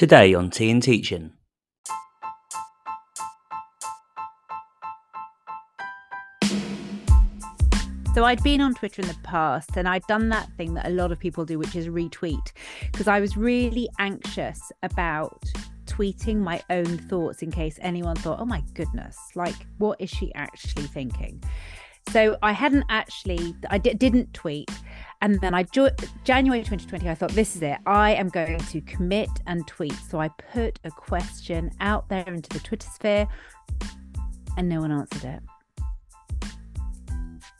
Today on Tea and Teaching. So I'd been on Twitter in the past and I'd done that thing that a lot of people do, which is retweet, because I was really anxious about tweeting my own thoughts in case anyone thought, oh my goodness, like what is she actually thinking? So I hadn't actually, I d- didn't tweet. And then I, January 2020, I thought, this is it. I am going to commit and tweet. So I put a question out there into the Twitter sphere and no one answered it.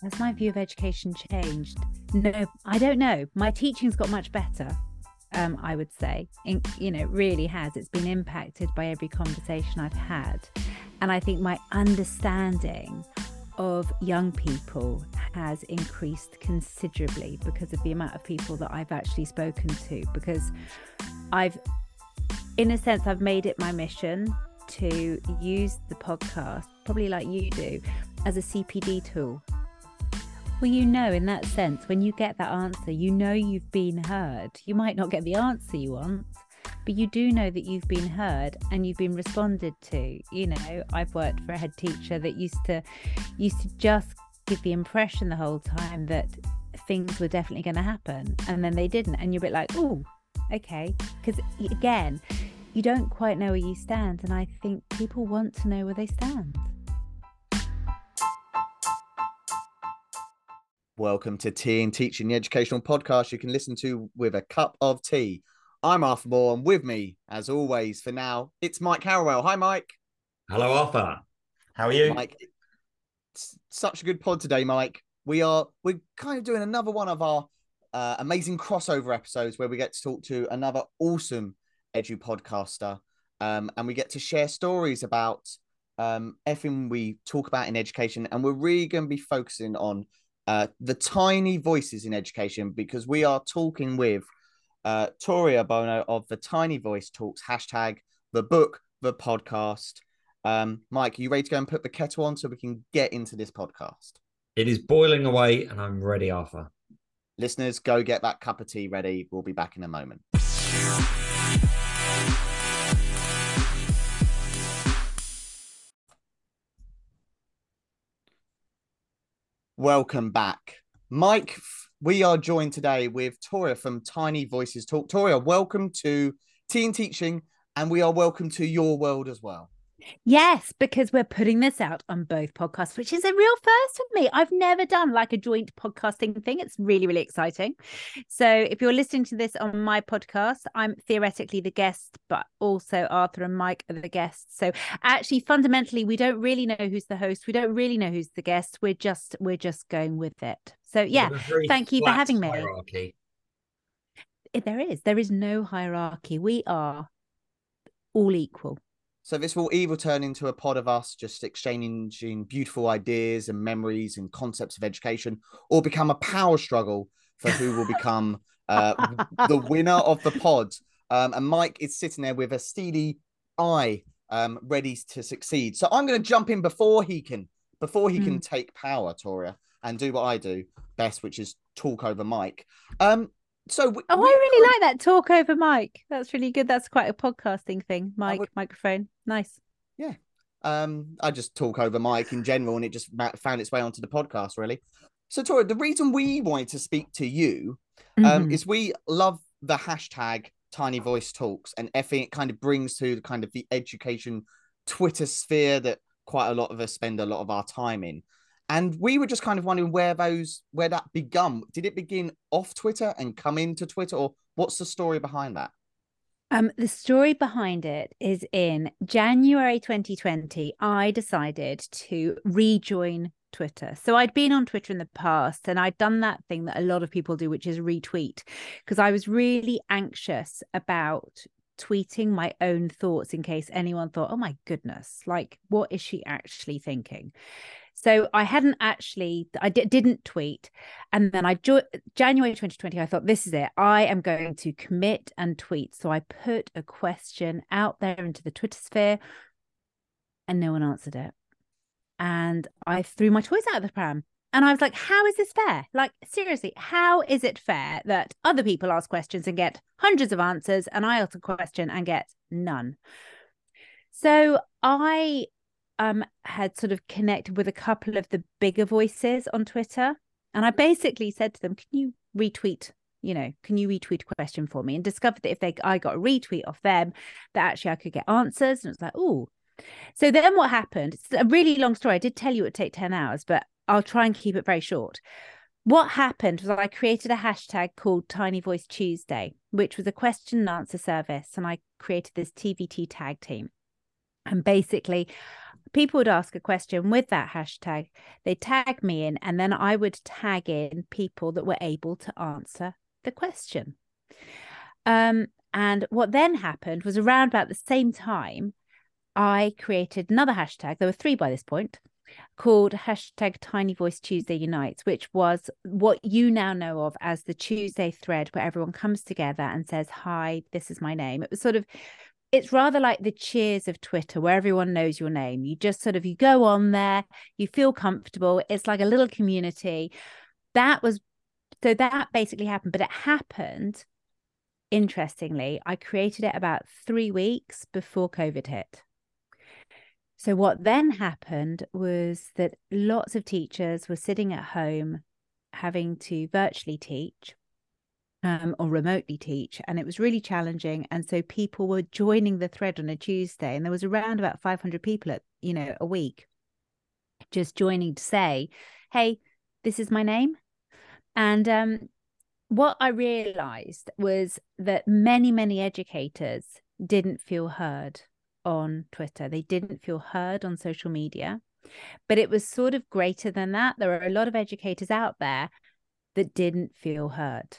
Has my view of education changed? No, I don't know. My teaching's got much better. Um, I would say, in, you know, really has. It's been impacted by every conversation I've had, and I think my understanding of young people has increased considerably because of the amount of people that I've actually spoken to. Because I've, in a sense, I've made it my mission to use the podcast, probably like you do, as a CPD tool well, you know, in that sense, when you get that answer, you know you've been heard. You might not get the answer you want, but you do know that you've been heard and you've been responded to. You know, I've worked for a head teacher that used to used to just give the impression the whole time that things were definitely going to happen, and then they didn't, and you're a bit like, oh, okay, because again, you don't quite know where you stand, and I think people want to know where they stand. Welcome to Tea and Teaching, the educational podcast you can listen to with a cup of tea. I'm Arthur Moore, and with me, as always, for now, it's Mike Harrowell. Hi, Mike. Hello, Arthur. How are you? Mike, such a good pod today, Mike. We are we're kind of doing another one of our uh, amazing crossover episodes where we get to talk to another awesome edu podcaster, um, and we get to share stories about um, everything we talk about in education, and we're really going to be focusing on uh, the tiny voices in education because we are talking with uh, Toria Bono of the Tiny Voice Talks hashtag the book, the podcast. Um, Mike, are you ready to go and put the kettle on so we can get into this podcast? It is boiling away and I'm ready, Arthur. Listeners, go get that cup of tea ready. We'll be back in a moment. Welcome back. Mike, we are joined today with Toria from Tiny Voices Talk. Toria, welcome to Tea and Teaching, and we are welcome to your world as well. Yes, because we're putting this out on both podcasts, which is a real first for me. I've never done like a joint podcasting thing. It's really, really exciting. So, if you're listening to this on my podcast, I'm theoretically the guest, but also Arthur and Mike are the guests. So, actually, fundamentally, we don't really know who's the host. We don't really know who's the guest. We're just we're just going with it. So, yeah, thank you for having me. There is. There is no hierarchy. We are all equal. So this will either turn into a pod of us just exchanging beautiful ideas and memories and concepts of education, or become a power struggle for who will become uh, the winner of the pod. Um, and Mike is sitting there with a steely eye, um, ready to succeed. So I'm going to jump in before he can, before he mm. can take power, Toria, and do what I do best, which is talk over Mike. Um, so we, oh, I really like that talk over mic. That's really good. That's quite a podcasting thing. Mic, would... microphone, nice. Yeah, um, I just talk over mic in general, and it just found its way onto the podcast. Really. So, Tori, the reason we wanted to speak to you um, mm-hmm. is we love the hashtag Tiny Voice Talks, and everything it kind of brings to the kind of the education Twitter sphere that quite a lot of us spend a lot of our time in. And we were just kind of wondering where those where that begun. Did it begin off Twitter and come into Twitter, or what's the story behind that? Um, the story behind it is in January 2020, I decided to rejoin Twitter. So I'd been on Twitter in the past and I'd done that thing that a lot of people do, which is retweet, because I was really anxious about tweeting my own thoughts in case anyone thought, oh my goodness, like what is she actually thinking? So I hadn't actually, I d- didn't tweet. And then I, jo- January 2020, I thought, this is it. I am going to commit and tweet. So I put a question out there into the Twitter sphere and no one answered it. And I threw my toys out of the pram. and I was like, how is this fair? Like, seriously, how is it fair that other people ask questions and get hundreds of answers, and I ask a question and get none? So I um had sort of connected with a couple of the bigger voices on Twitter, and I basically said to them, "Can you retweet you know, can you retweet a question for me? And discovered that if they I got a retweet off them, that actually I could get answers. And it's like, oh. So then what happened? It's a really long story. I did tell you it would take 10 hours, but I'll try and keep it very short. What happened was I created a hashtag called Tiny Voice Tuesday, which was a question and answer service. And I created this TVT tag team. And basically, people would ask a question with that hashtag, they tag me in, and then I would tag in people that were able to answer the question. Um, and what then happened was around about the same time, I created another hashtag. There were three by this point called hashtag Tiny Voice Tuesday Unites, which was what you now know of as the Tuesday thread where everyone comes together and says, Hi, this is my name. It was sort of it's rather like the cheers of Twitter where everyone knows your name. You just sort of you go on there, you feel comfortable. It's like a little community. That was so that basically happened, but it happened interestingly. I created it about 3 weeks before COVID hit. So, what then happened was that lots of teachers were sitting at home having to virtually teach um, or remotely teach, and it was really challenging. And so, people were joining the thread on a Tuesday, and there was around about 500 people at you know a week just joining to say, "Hey, this is my name," and um, what I realized was that many, many educators didn't feel heard on Twitter. They didn't feel heard on social media. But it was sort of greater than that. There are a lot of educators out there that didn't feel heard.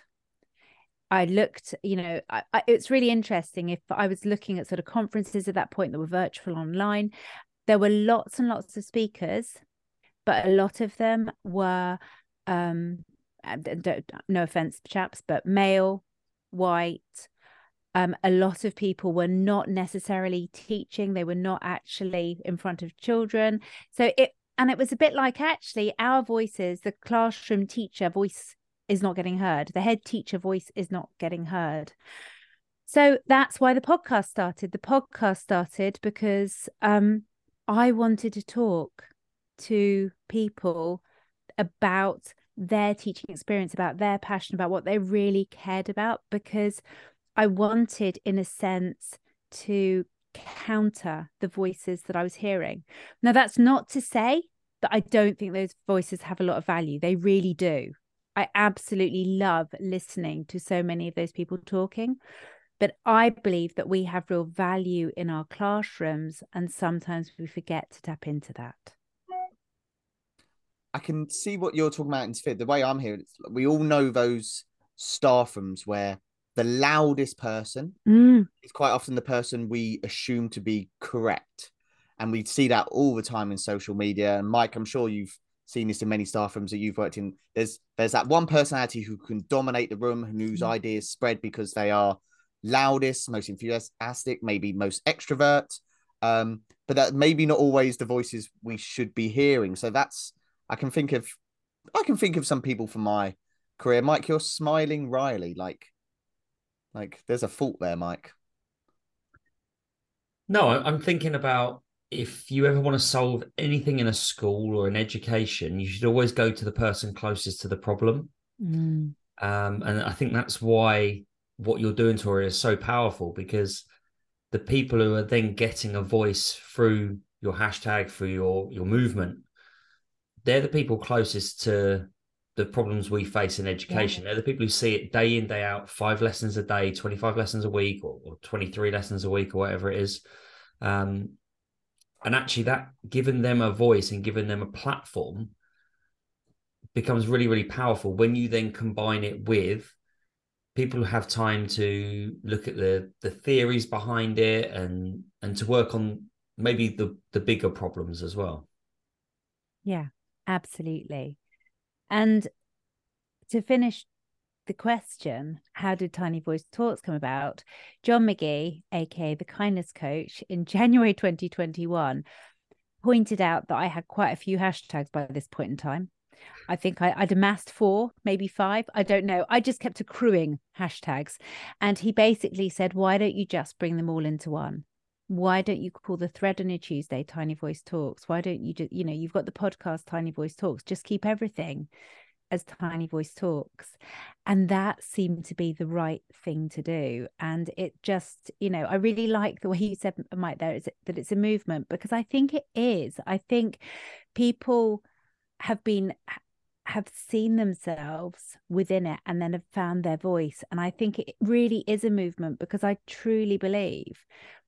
I looked, you know, I, I, it's really interesting. If I was looking at sort of conferences at that point that were virtual online, there were lots and lots of speakers, but a lot of them were, um, no offense, chaps, but male, white, um, a lot of people were not necessarily teaching they were not actually in front of children so it and it was a bit like actually our voices the classroom teacher voice is not getting heard the head teacher voice is not getting heard so that's why the podcast started the podcast started because um, i wanted to talk to people about their teaching experience about their passion about what they really cared about because I wanted, in a sense, to counter the voices that I was hearing. Now, that's not to say that I don't think those voices have a lot of value. They really do. I absolutely love listening to so many of those people talking. But I believe that we have real value in our classrooms, and sometimes we forget to tap into that. I can see what you're talking about in fit. The way I'm hearing it, we all know those staff rooms where the loudest person mm. is quite often the person we assume to be correct. And we see that all the time in social media. And Mike, I'm sure you've seen this in many staff rooms that you've worked in. There's there's that one personality who can dominate the room and whose mm. ideas spread because they are loudest, most enthusiastic, maybe most extrovert. Um, but that maybe not always the voices we should be hearing. So that's I can think of I can think of some people from my career. Mike, you're smiling wryly, like like, there's a fault there, Mike. No, I'm thinking about if you ever want to solve anything in a school or in education, you should always go to the person closest to the problem. Mm. Um, and I think that's why what you're doing, Tori, is so powerful because the people who are then getting a voice through your hashtag, through your your movement, they're the people closest to the problems we face in education. Yeah. They're the people who see it day in, day out, five lessons a day, 25 lessons a week, or, or 23 lessons a week, or whatever it is. Um, and actually, that giving them a voice and giving them a platform becomes really, really powerful when you then combine it with people who have time to look at the the theories behind it and and to work on maybe the the bigger problems as well. Yeah, absolutely. And to finish the question, how did Tiny Voice Talks come about? John McGee, aka the kindness coach, in January 2021, pointed out that I had quite a few hashtags by this point in time. I think I, would amassed four, maybe five. I don't know. I just kept accruing hashtags. And he basically said, why don't you just bring them all into one? Why don't you call the thread on your Tuesday Tiny Voice Talks? Why don't you just, you know, you've got the podcast Tiny Voice Talks, just keep everything as Tiny Voice Talks. And that seemed to be the right thing to do. And it just, you know, I really like the way you said, Mike, there is that it's a movement because I think it is. I think people have been have seen themselves within it and then have found their voice and i think it really is a movement because i truly believe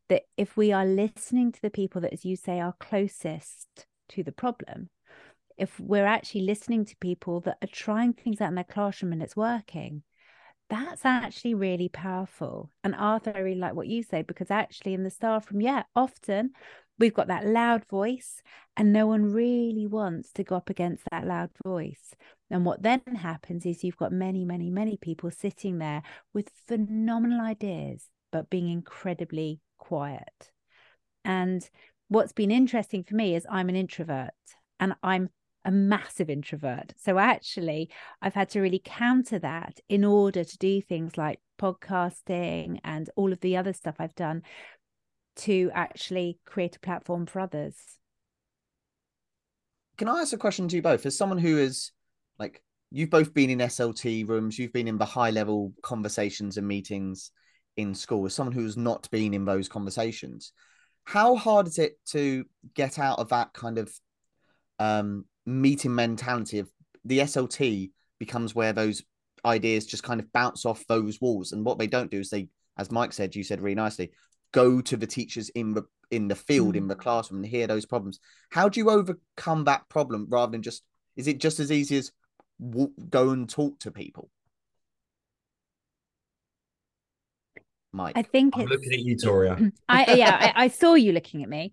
that if we are listening to the people that as you say are closest to the problem if we're actually listening to people that are trying things out in their classroom and it's working that's actually really powerful. And arthur i really like what you say because actually in the staff room yeah often we've got that loud voice and no one really wants to go up against that loud voice. And what then happens is you've got many many many people sitting there with phenomenal ideas but being incredibly quiet. And what's been interesting for me is i'm an introvert and i'm a massive introvert. So actually, I've had to really counter that in order to do things like podcasting and all of the other stuff I've done to actually create a platform for others. Can I ask a question to you both? As someone who is like, you've both been in SLT rooms, you've been in the high level conversations and meetings in school, as someone who's not been in those conversations, how hard is it to get out of that kind of um, meeting mentality of the SLT becomes where those ideas just kind of bounce off those walls. And what they don't do is they, as Mike said, you said really nicely, go to the teachers in the in the field, mm. in the classroom, and hear those problems. How do you overcome that problem rather than just? Is it just as easy as w- go and talk to people? Mike, I think I'm looking at you, Toria. Mm, I uh, yeah, I, I, saw you looking at me.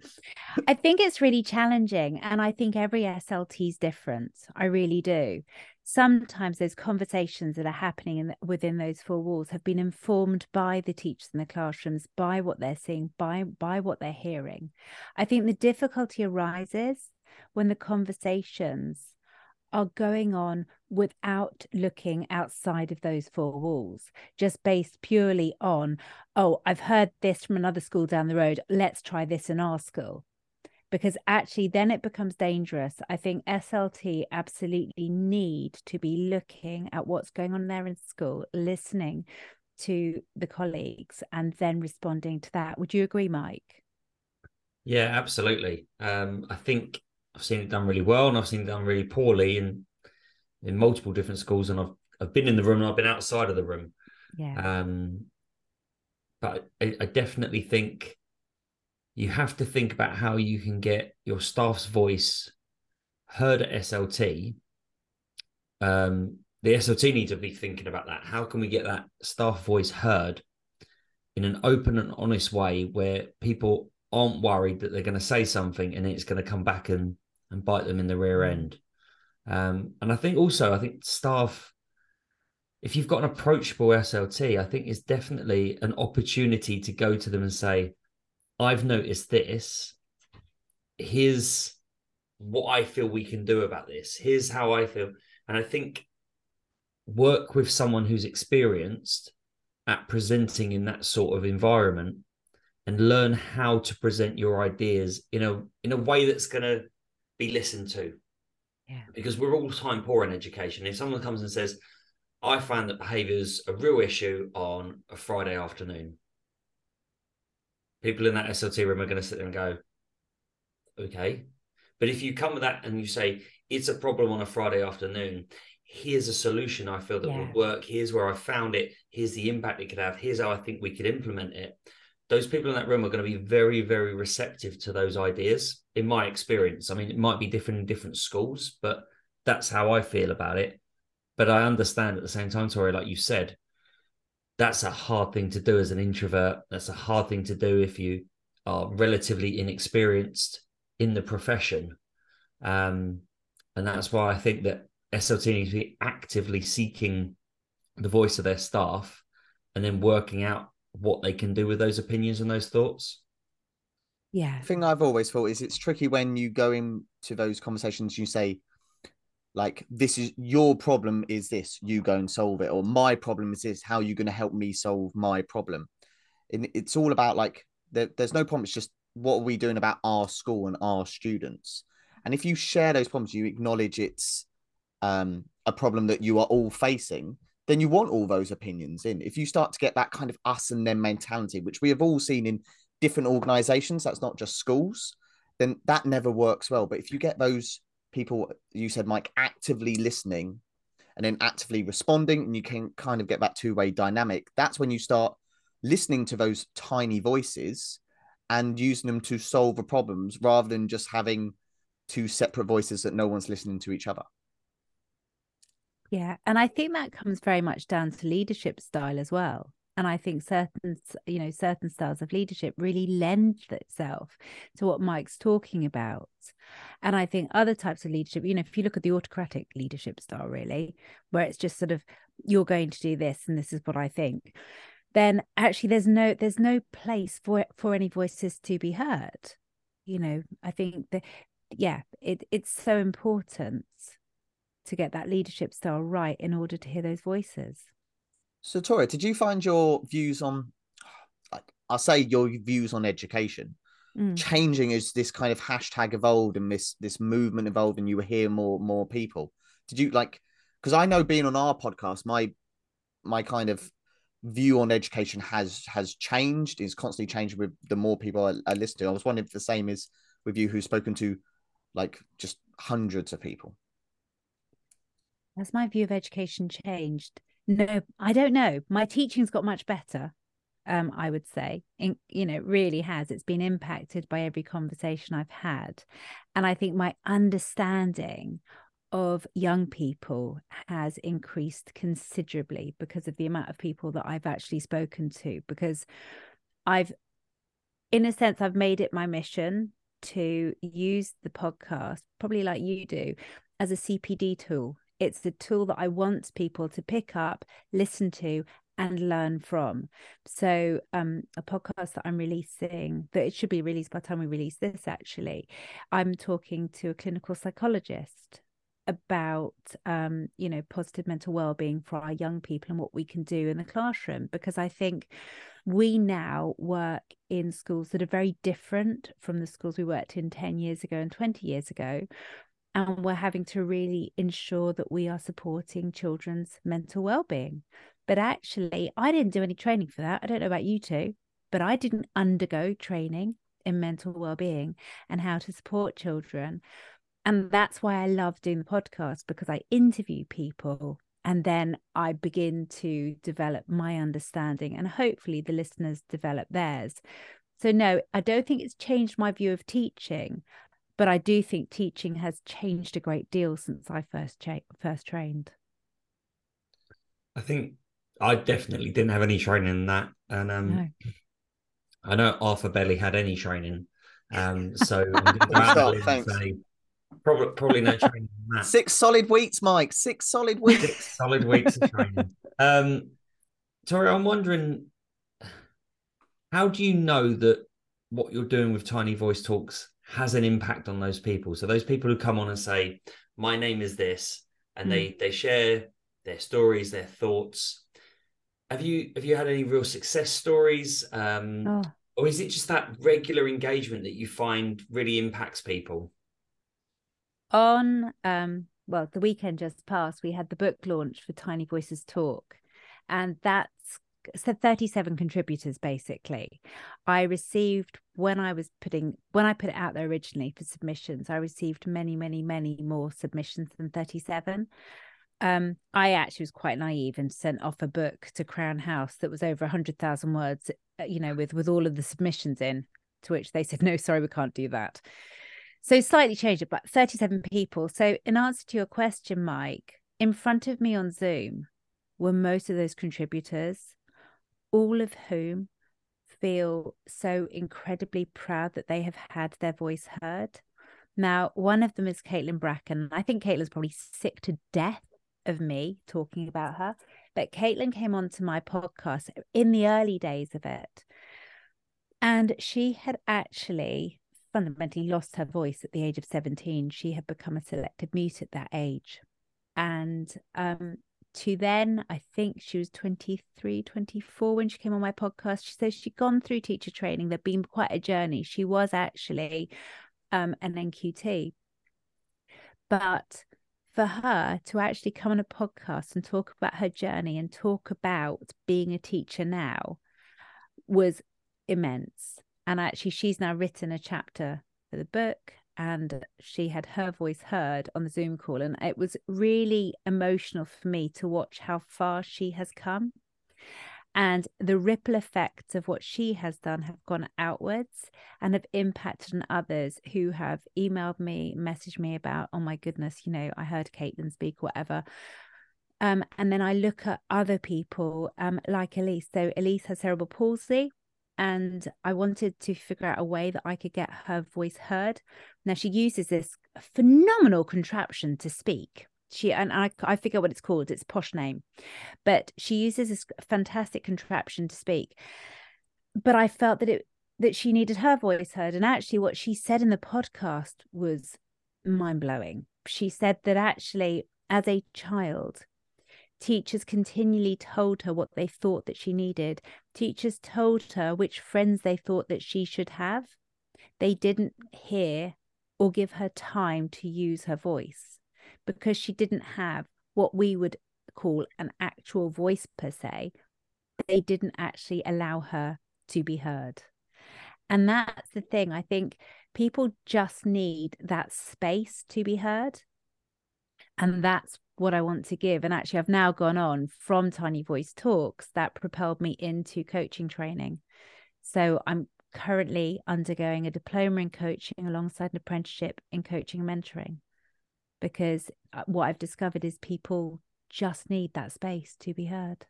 I think it's really challenging, and I think every SLT is different. I really do sometimes those conversations that are happening in, within those four walls have been informed by the teachers in the classrooms by what they're seeing by by what they're hearing i think the difficulty arises when the conversations are going on without looking outside of those four walls, just based purely on, oh, I've heard this from another school down the road. Let's try this in our school because actually then it becomes dangerous. I think SLT absolutely need to be looking at what's going on there in school, listening to the colleagues and then responding to that. Would you agree, Mike? Yeah, absolutely. Um, I think I've seen it done really well and I've seen it done really poorly in in multiple different schools and I've I've been in the room and I've been outside of the room. Yeah. Um, but I, I definitely think you have to think about how you can get your staff's voice heard at SLT. Um, the SLT needs to be thinking about that. How can we get that staff voice heard in an open and honest way where people aren't worried that they're going to say something and it's going to come back and, and bite them in the rear mm. end? Um, and I think also, I think staff, if you've got an approachable SLT, I think it's definitely an opportunity to go to them and say, I've noticed this. Here's what I feel we can do about this. Here's how I feel. And I think work with someone who's experienced at presenting in that sort of environment and learn how to present your ideas in a in a way that's going to be listened to. Yeah. Because we're all time poor in education. If someone comes and says, I find that behavior is a real issue on a Friday afternoon people in that SLT room are going to sit there and go, okay. But if you come with that and you say, it's a problem on a Friday afternoon, here's a solution I feel that yeah. would work. Here's where I found it. Here's the impact it could have. Here's how I think we could implement it. Those people in that room are going to be very, very receptive to those ideas, in my experience. I mean, it might be different in different schools, but that's how I feel about it. But I understand at the same time, Tori, like you said, that's a hard thing to do as an introvert. That's a hard thing to do if you are relatively inexperienced in the profession. Um, and that's why I think that SLT needs to be actively seeking the voice of their staff and then working out what they can do with those opinions and those thoughts. Yeah. The thing I've always thought is it's tricky when you go into those conversations, you say, like this is your problem is this you go and solve it or my problem is this how are you going to help me solve my problem and it's all about like there, there's no problem it's just what are we doing about our school and our students and if you share those problems you acknowledge it's um, a problem that you are all facing then you want all those opinions in. If you start to get that kind of us and them mentality which we have all seen in different organizations that's not just schools then that never works well. But if you get those people you said mike actively listening and then actively responding and you can kind of get that two-way dynamic that's when you start listening to those tiny voices and using them to solve the problems rather than just having two separate voices that no one's listening to each other yeah and i think that comes very much down to leadership style as well and i think certain you know certain styles of leadership really lend itself to what mike's talking about and i think other types of leadership you know if you look at the autocratic leadership style really where it's just sort of you're going to do this and this is what i think then actually there's no there's no place for for any voices to be heard you know? I think that yeah it it's so important to get that leadership style right in order to hear those voices so, Tora, did you find your views on, like, I'll say your views on education mm. changing as this kind of hashtag evolved and this this movement evolved, and you were hearing more more people? Did you like? Because I know being on our podcast, my my kind of view on education has has changed. Is constantly changing with the more people I, I listen to. I was wondering if the same is with you, who's spoken to like just hundreds of people. Has my view of education changed? No, I don't know. My teaching's got much better. Um, I would say, in, you know, really has. It's been impacted by every conversation I've had, and I think my understanding of young people has increased considerably because of the amount of people that I've actually spoken to. Because I've, in a sense, I've made it my mission to use the podcast, probably like you do, as a CPD tool it's the tool that I want people to pick up, listen to, and learn from. So, um, a podcast that I'm releasing, that it should be released by the time we release this, actually, I'm talking to a clinical psychologist about um, you know positive mental well-being for our young people and what we can do in the classroom because i think we now work in schools that are very different from the schools we worked in 10 years ago and 20 years ago and we're having to really ensure that we are supporting children's mental well-being. But actually i didn't do any training for that. I don't know about you two but i didn't undergo training in mental well-being and how to support children. And that's why i love doing the podcast because i interview people and then i begin to develop my understanding and hopefully the listeners develop theirs. So no i don't think it's changed my view of teaching but I do think teaching has changed a great deal since I first cha- first trained. I think I definitely didn't have any training in that, and um, no. I know Arthur barely had any training, um, so say, probably probably no training in that. Six solid weeks, Mike. Six solid weeks. Six solid weeks of training. Um, Tori, I'm wondering, how do you know that what you're doing with Tiny Voice Talks has an impact on those people. So those people who come on and say, "My name is this," and mm. they they share their stories, their thoughts. Have you have you had any real success stories, um, oh. or is it just that regular engagement that you find really impacts people? On um, well, the weekend just passed, we had the book launch for Tiny Voices Talk, and that's so 37 contributors basically. I received when i was putting when i put it out there originally for submissions i received many many many more submissions than 37 um i actually was quite naive and sent off a book to crown house that was over 100000 words uh, you know with with all of the submissions in to which they said no sorry we can't do that. So slightly changed it but 37 people. So in answer to your question mike in front of me on zoom were most of those contributors all of whom feel so incredibly proud that they have had their voice heard. Now, one of them is Caitlin Bracken. I think Caitlin's probably sick to death of me talking about her. But Caitlin came onto my podcast in the early days of it. And she had actually fundamentally lost her voice at the age of 17. She had become a selective mute at that age. And um, to then, I think she was 23, 24 when she came on my podcast. She says she'd gone through teacher training. There'd been quite a journey. She was actually um, an NQT. But for her to actually come on a podcast and talk about her journey and talk about being a teacher now was immense. And actually, she's now written a chapter for the book and she had her voice heard on the Zoom call. And it was really emotional for me to watch how far she has come. And the ripple effects of what she has done have gone outwards and have impacted on others who have emailed me, messaged me about, oh my goodness, you know, I heard Caitlin speak, whatever. Um, and then I look at other people um, like Elise. So Elise has cerebral palsy and I wanted to figure out a way that I could get her voice heard. Now she uses this phenomenal contraption to speak. She and I I figure what it's called. It's posh name, but she uses this fantastic contraption to speak. But I felt that it that she needed her voice heard, and actually, what she said in the podcast was mind blowing. She said that actually, as a child, Teachers continually told her what they thought that she needed. Teachers told her which friends they thought that she should have. They didn't hear or give her time to use her voice because she didn't have what we would call an actual voice per se. They didn't actually allow her to be heard. And that's the thing. I think people just need that space to be heard. And that's what I want to give. And actually, I've now gone on from Tiny Voice Talks that propelled me into coaching training. So I'm currently undergoing a diploma in coaching alongside an apprenticeship in coaching and mentoring because uh, what I've discovered is people just need that space to be heard.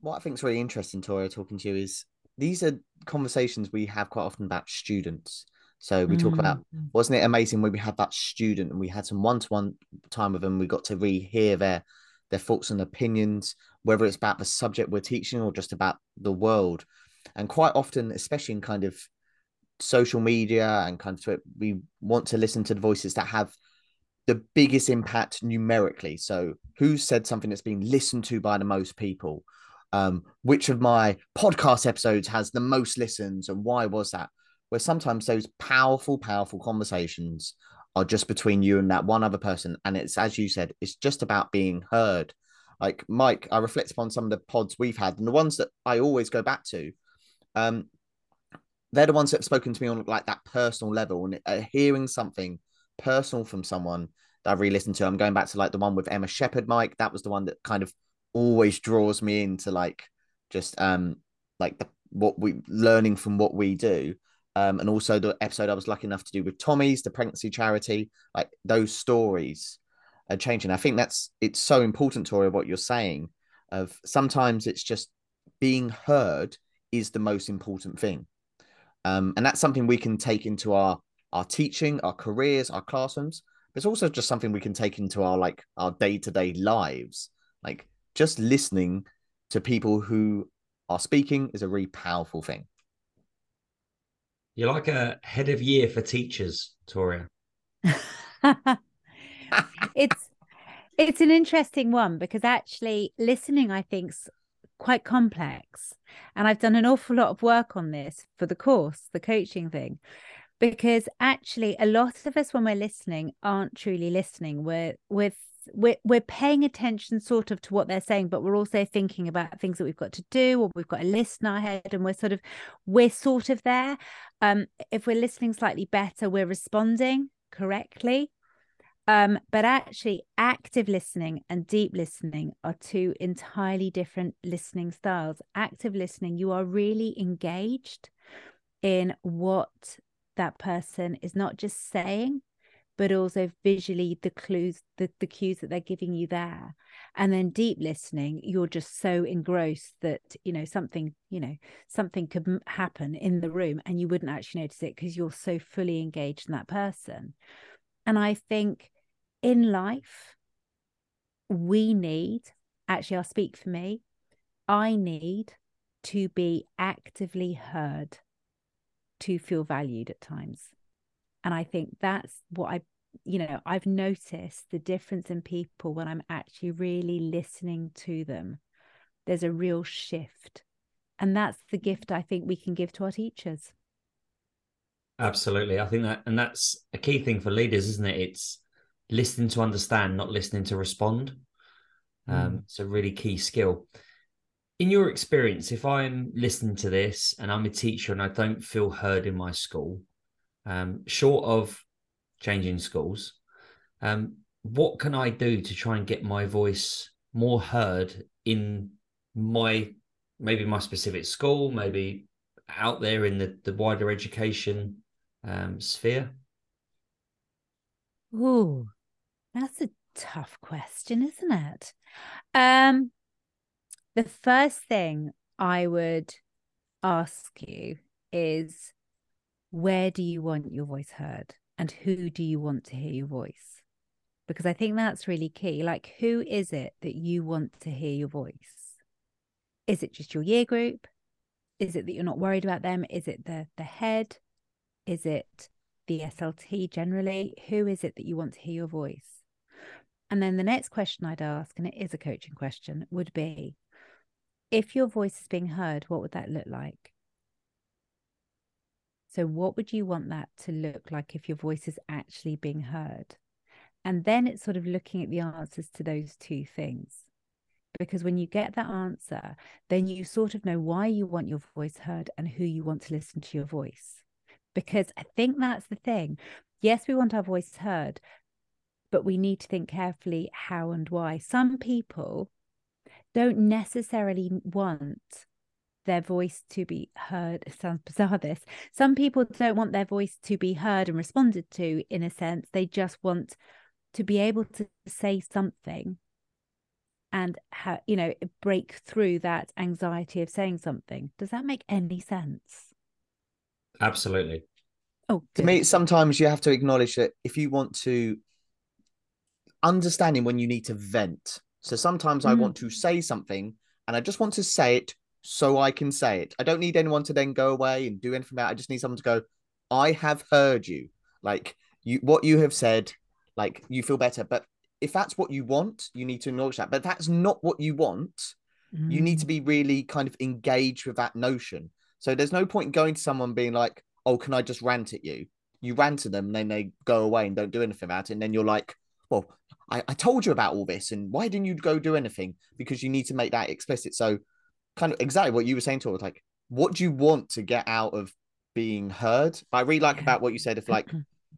What I think is really interesting, Toria, talking to you is these are conversations we have quite often about students so we talk about mm. wasn't it amazing when we had that student and we had some one-to-one time with them, we got to rehear their their thoughts and opinions, whether it's about the subject we're teaching or just about the world. And quite often, especially in kind of social media and kind of we want to listen to the voices that have the biggest impact numerically. So who said something that's been listened to by the most people? Um, which of my podcast episodes has the most listens and why was that? Where sometimes those powerful, powerful conversations are just between you and that one other person. And it's, as you said, it's just about being heard. Like Mike, I reflect upon some of the pods we've had and the ones that I always go back to. Um, they're the ones that have spoken to me on like that personal level and uh, hearing something personal from someone that I really listened to. I'm going back to like the one with Emma Shepherd, Mike. That was the one that kind of always draws me into like just um like the what we learning from what we do um, and also the episode I was lucky enough to do with Tommy's, the pregnancy charity, like those stories are changing. I think that's it's so important, Tori, what you're saying. Of sometimes it's just being heard is the most important thing, um, and that's something we can take into our our teaching, our careers, our classrooms. It's also just something we can take into our like our day to day lives. Like just listening to people who are speaking is a really powerful thing. You're like a head of year for teachers, Toria. it's it's an interesting one because actually listening, I think, is quite complex. And I've done an awful lot of work on this for the course, the coaching thing. Because actually a lot of us when we're listening aren't truly listening. We're we're we're we're paying attention sort of to what they're saying, but we're also thinking about things that we've got to do or we've got a list in our head, and we're sort of we're sort of there. Um, if we're listening slightly better, we're responding correctly. Um, but actually, active listening and deep listening are two entirely different listening styles. Active listening, you are really engaged in what that person is not just saying, but also visually the clues the, the cues that they're giving you there and then deep listening you're just so engrossed that you know something you know something could happen in the room and you wouldn't actually notice it because you're so fully engaged in that person and i think in life we need actually i'll speak for me i need to be actively heard to feel valued at times. And I think that's what I, you know, I've noticed the difference in people when I'm actually really listening to them. There's a real shift. And that's the gift I think we can give to our teachers. Absolutely. I think that, and that's a key thing for leaders, isn't it? It's listening to understand, not listening to respond. Um, mm. It's a really key skill. In your experience, if I'm listening to this and I'm a teacher and I don't feel heard in my school, um, short of changing schools, um, what can I do to try and get my voice more heard in my maybe my specific school, maybe out there in the, the wider education um, sphere? Oh, that's a tough question, isn't it? Um, the first thing I would ask you is where do you want your voice heard and who do you want to hear your voice? Because I think that's really key. Like, who is it that you want to hear your voice? Is it just your year group? Is it that you're not worried about them? Is it the the head? Is it the SLT generally? Who is it that you want to hear your voice? And then the next question I'd ask, and it is a coaching question, would be if your voice is being heard, what would that look like? So, what would you want that to look like if your voice is actually being heard? And then it's sort of looking at the answers to those two things. Because when you get that answer, then you sort of know why you want your voice heard and who you want to listen to your voice. Because I think that's the thing. Yes, we want our voice heard, but we need to think carefully how and why. Some people don't necessarily want their voice to be heard. It sounds bizarre, this. Some people don't want their voice to be heard and responded to in a sense. They just want to be able to say something and ha- you know break through that anxiety of saying something does that make any sense absolutely oh good. to me sometimes you have to acknowledge that if you want to understanding when you need to vent so sometimes mm. i want to say something and i just want to say it so i can say it i don't need anyone to then go away and do anything about it i just need someone to go i have heard you like you what you have said like you feel better but if that's what you want, you need to acknowledge that. But that's not what you want. Mm. You need to mm. be really kind of engaged with that notion. So there's no point going to someone being like, "Oh, can I just rant at you?" You rant at them, and then they go away and don't do anything about it, and then you're like, "Well, I, I told you about all this, and why didn't you go do anything?" Because you need to make that explicit. So, kind of exactly what you were saying to like, what do you want to get out of being heard? I really like about what you said of like,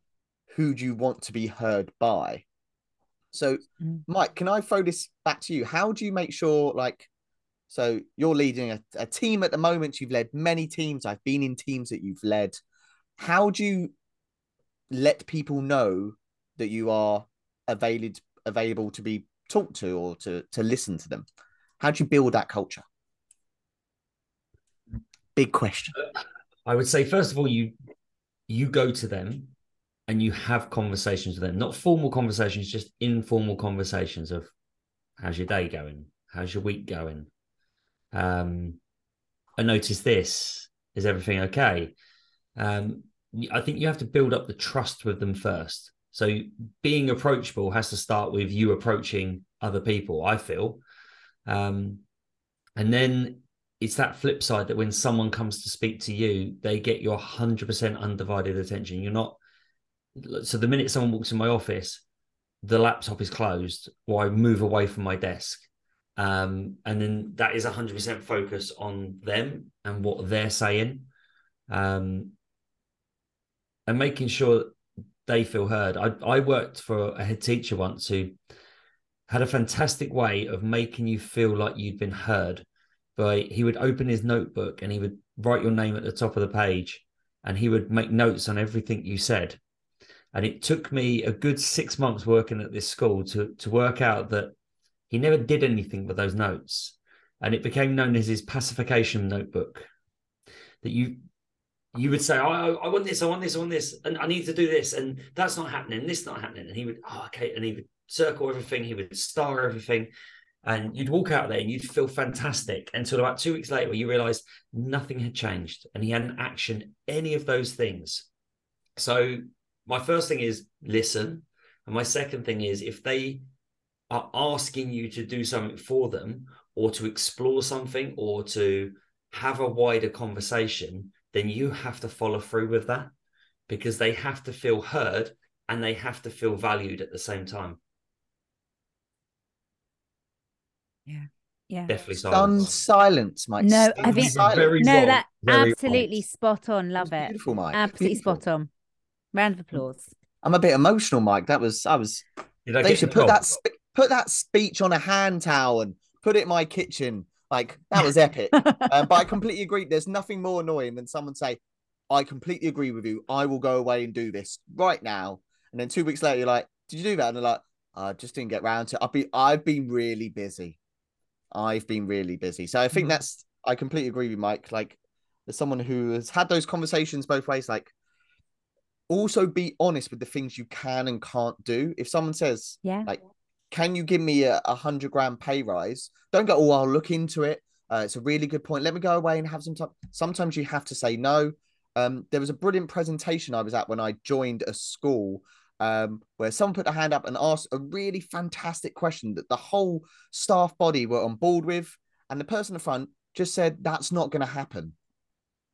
who do you want to be heard by? So, mm. Mike, can I throw this back to you? How do you make sure, like, so you're leading a, a team at the moment, you've led many teams, I've been in teams that you've led. How do you let people know that you are available available to be talked to or to to listen to them? How do you build that culture? Big question. I would say first of all, you you go to them and you have conversations with them, not formal conversations, just informal conversations of how's your day going? How's your week going? Um, I noticed this. Is everything okay? Um, I think you have to build up the trust with them first. So being approachable has to start with you approaching other people, I feel. Um, and then it's that flip side that when someone comes to speak to you, they get your 100% undivided attention. You're not so the minute someone walks in my office, the laptop is closed or I move away from my desk. Um, and then that is 100% focus on them and what they're saying. Um, and making sure they feel heard. I, I worked for a head teacher once who had a fantastic way of making you feel like you'd been heard. By he would open his notebook and he would write your name at the top of the page, and he would make notes on everything you said. And it took me a good six months working at this school to, to work out that he never did anything with those notes. And it became known as his pacification notebook. That you you would say, oh, I want this, I want this, I want this, and I need to do this, and that's not happening, this not happening. And he would, oh, okay, and he would circle everything, he would star everything. And you'd walk out there and you'd feel fantastic until about two weeks later, you realized nothing had changed and he hadn't actioned any of those things. So, my first thing is listen. And my second thing is if they are asking you to do something for them or to explore something or to have a wider conversation, then you have to follow through with that because they have to feel heard and they have to feel valued at the same time. Yeah. Yeah. Definitely Stunned silence. silence, Mike. No, I Stunned think- silence. Very no, that very absolutely wrong. spot on. Love it. Beautiful, Mike. Absolutely Beautiful. spot on. Round of applause. I'm a bit emotional, Mike. That was I was. Did I They get should put job? that spe- put that speech on a hand towel and put it in my kitchen. Like that was epic. um, but I completely agree. There's nothing more annoying than someone say, "I completely agree with you. I will go away and do this right now." And then two weeks later, you're like, "Did you do that?" And they're like, "I just didn't get round to. it. I've been I've been really busy. I've been really busy." So I think Mhm. that's I completely agree with Mike. Like, as someone who has had those conversations both ways, like. Also, be honest with the things you can and can't do. If someone says, yeah. like, can you give me a, a hundred grand pay rise? Don't go, oh, I'll look into it. Uh, it's a really good point. Let me go away and have some time. Sometimes you have to say no. Um, there was a brilliant presentation I was at when I joined a school um, where someone put their hand up and asked a really fantastic question that the whole staff body were on board with. And the person in front just said, that's not going to happen.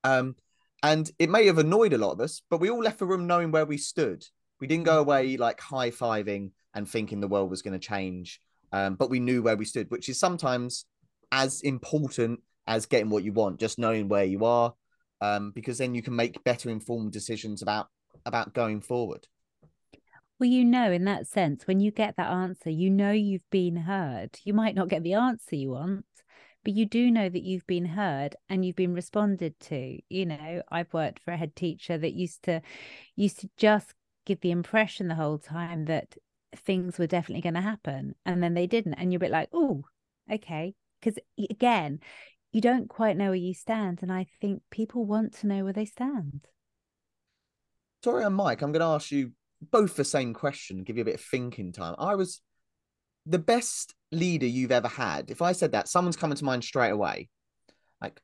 Um, and it may have annoyed a lot of us, but we all left the room knowing where we stood. We didn't go away like high fiving and thinking the world was going to change. Um, but we knew where we stood, which is sometimes as important as getting what you want, just knowing where you are, um, because then you can make better informed decisions about about going forward. Well, you know, in that sense, when you get that answer, you know you've been heard. You might not get the answer you want, but you do know that you've been heard and you've been responded to. You know, I've worked for a head teacher that used to used to just give the impression the whole time that things were definitely going to happen and then they didn't and you're a bit like oh okay because again you don't quite know where you stand and i think people want to know where they stand Sorry, and Mike, I'm going to ask you both the same question, give you a bit of thinking time. I was the best leader you've ever had. If I said that, someone's coming to mind straight away. Like,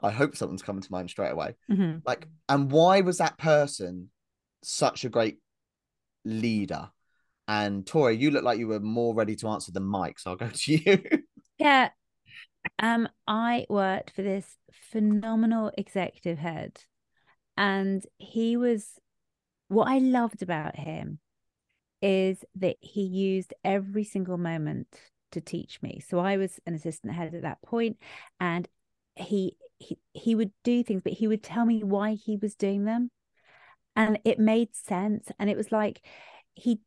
I hope someone's coming to mind straight away. Mhm. Like, and why was that person such a great leader? And Tori, you look like you were more ready to answer than Mike, so I'll go to you. Yeah. Um, I worked for this phenomenal executive head, and he was what I loved about him is that he used every single moment to teach me. So I was an assistant head at that point, and he he he would do things, but he would tell me why he was doing them. And it made sense. And it was like he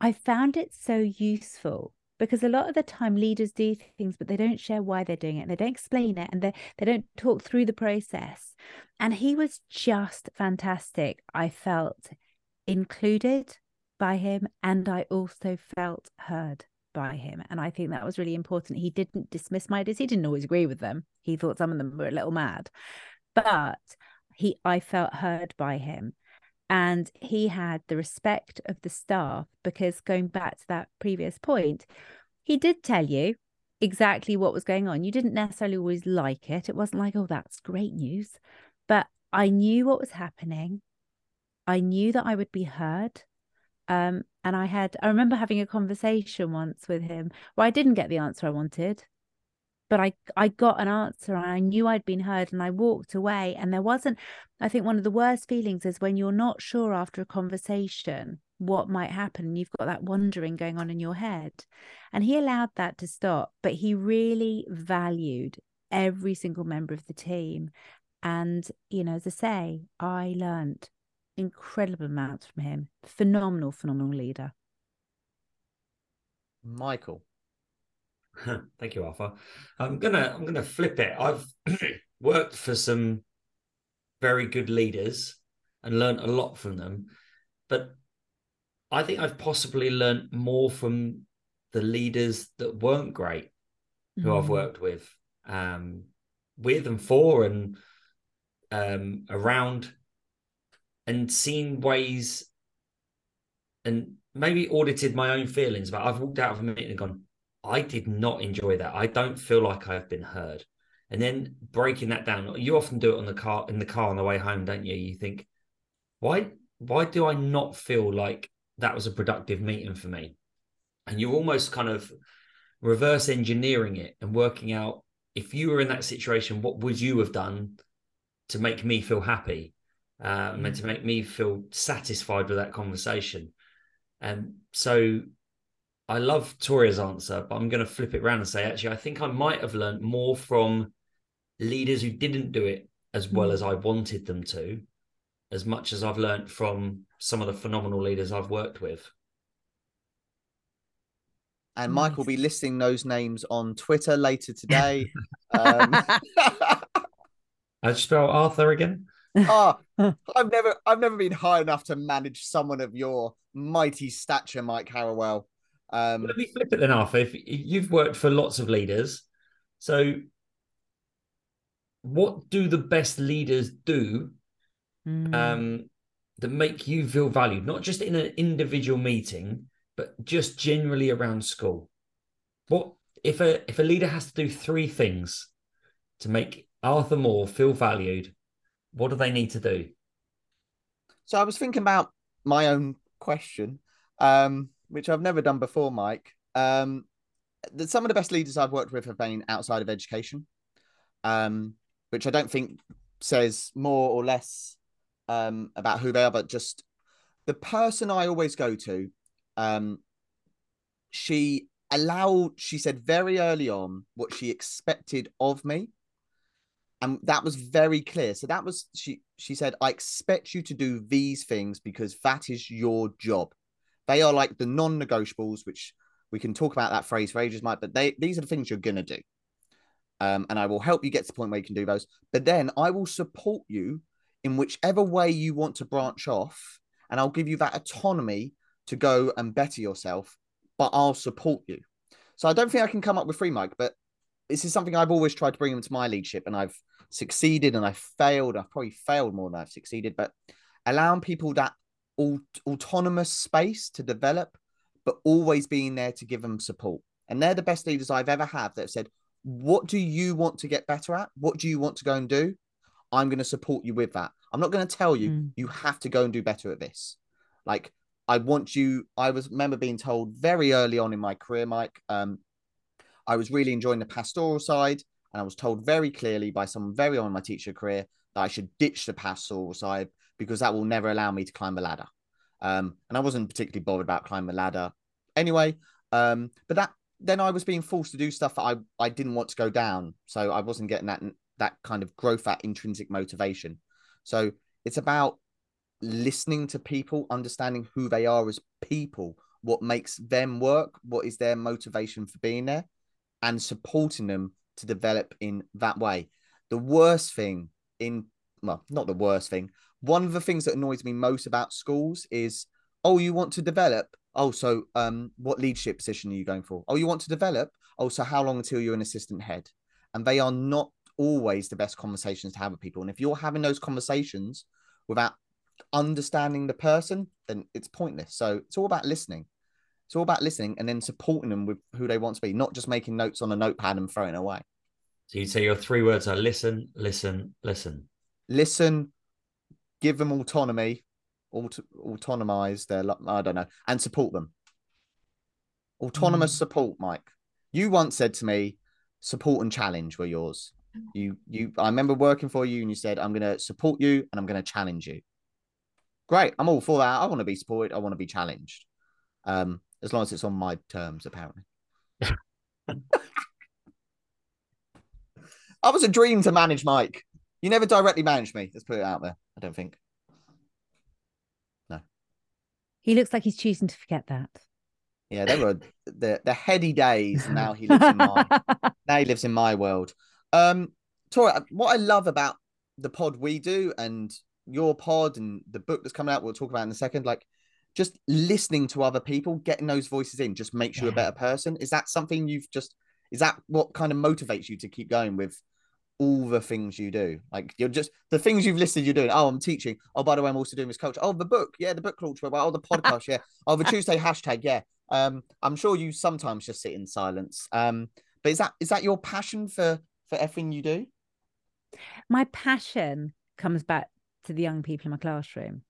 I found it so useful because a lot of the time leaders do things but they don't share why they're doing it they don't explain it and they they don't talk through the process. And he was just fantastic. I felt included by him and i also felt heard by him. And i think that was really important. He didn't dismiss my ideas. He didn't always agree with them. He thought some of them were a little mad. But he i felt heard by him and he had the respect of the staff because going back to that previous point he did tell you exactly what was going on. You didn't necessarily always like it. It wasn't like oh that's great news. But i knew what was happening. I knew that i would be heard. Um and i had i remember having a conversation once with him where i didn't get the answer i wanted but I I got an answer and I knew I'd been heard and I walked away. And there wasn't I think one of the worst feelings is when you're not sure after a conversation what might happen you've got that wondering going on in your head. And he allowed that to stop but he really valued every single member of the team. And you know as I say I learned incredible amounts from him. Phenomenal phenomenal leader. Michael. Thank you, Arthur. I'm gonna I'm gonna flip it. I've worked for some very good leaders and learned a lot from them, but I think I've possibly learned more from the leaders that weren't great, who I've Mm. worked with, um, with and for and um, around, and seen ways, and maybe audited my own feelings. But I've walked out of a meeting and gone, I did not enjoy that. I don't feel like I've been heard. And then breaking that down, you often do it on the car in the car on the way home, don't you? You think, why why do I not feel like that was a productive meeting for me? And you're almost kind of reverse engineering it and working out if you were in that situation, what would you have done to make me feel happy um, and to make me feel satisfied with that conversation? And so I love Toria's answer, but I'm going to flip it around and say, actually, I think I might have learned more from leaders who didn't do it as well as I wanted them to, as much as I've learned from some of the phenomenal leaders I've worked with. And Mike will be listing those names on Twitter later today. um, I spell Arthur again. oh, I've never, I've never been high enough to manage someone of your mighty stature, Mike Harrowell. Um, Let me flip it then, Arthur. If you've worked for lots of leaders, so what do the best leaders do mm. um, that make you feel valued, not just in an individual meeting, but just generally around school? What if a if a leader has to do three things to make Arthur Moore feel valued? What do they need to do? So I was thinking about my own question, um, which I've never done before, Mike. Um, some of the best leaders I've worked with have been outside of education. Um, which I don't think says more or less um, about who they are, but just the person I always go to. Um, she allowed, she said very early on what she expected of me. And that was very clear. So that was she she said, I expect you to do these things because that is your job. They are like the non-negotiables, which we can talk about that phrase for ages, Mike, but they these are the things you're gonna do um, and I will help you get to the point where you can do those. But then I will support you in whichever way you want to branch off, and I'll give you that autonomy to go and better yourself. But I'll support you. So I don't think I can come up with free Mike, but this is something I've always tried to bring into my leadership, and I've succeeded and I've failed. I've probably failed more than I've succeeded, but allowing people that aut- autonomous space to develop, but always being there to give them support. And they're the best leaders I've ever had that have said, what do you want to get better at? What do you want to go and do? I'm going to support you with that. I'm not going to tell you mm. you have to go and do better at this. Like I want you. I was remember being told very early on in my career, Mike. Um, I was really enjoying the pastoral side, and I was told very clearly by someone very on my teacher career that I should ditch the pastoral side because that will never allow me to climb a ladder. Um, and I wasn't particularly bothered about climbing a ladder anyway. Um, but that then I was being forced to do stuff that I, I didn't want to go down. So I wasn't getting that that kind of growth, that intrinsic motivation. So it's about listening to people, understanding who they are as people, what makes them work, what is their motivation for being there, and supporting them to develop in that way. The worst thing in well, not the worst thing. One of the things that annoys me most about schools is, oh, you want to develop, Oh, so um, what leadership position are you going for? Oh, you want to develop? Oh, so how long until you're an assistant head? And they are not always the best conversations to have with people. And if you're having those conversations without understanding the person, then it's pointless. So it's all about listening. It's all about listening and then supporting them with who they want to be, not just making notes on a notepad and throwing away. So you'd say your three words are listen, listen, listen. Listen, give them autonomy, auto- autonomize their I don't know and support them. Autonomous mm. support, Mike. You once said to me, support and challenge were yours. You you I remember working for you and you said, I'm gonna support you and I'm gonna challenge you. Great. I'm all for that. I want to be supported. I want to be challenged. Um, as long as it's on my terms, apparently. I was a dream to manage Mike. You never directly managed me. Let's put it out there. I don't think. No. He looks like he's choosing to forget that. Yeah, they were the the heady days. Now he lives in my now he lives in my world. Um, Tori, what I love about the pod we do and your pod and the book that's coming out, we'll talk about in a second. Like, just listening to other people, getting those voices in, just makes yeah. you a better person. Is that something you've just? Is that what kind of motivates you to keep going with all the things you do. Like you're just the things you've listed you're doing. Oh, I'm teaching. Oh, by the way, I'm also doing this culture. Oh, the book. Yeah, the book launch. Oh, the podcast. yeah. Oh, the Tuesday hashtag. Yeah. Um, I'm sure you sometimes just sit in silence. Um, but is that is that your passion for for everything you do? My passion comes back to the young people in my classroom.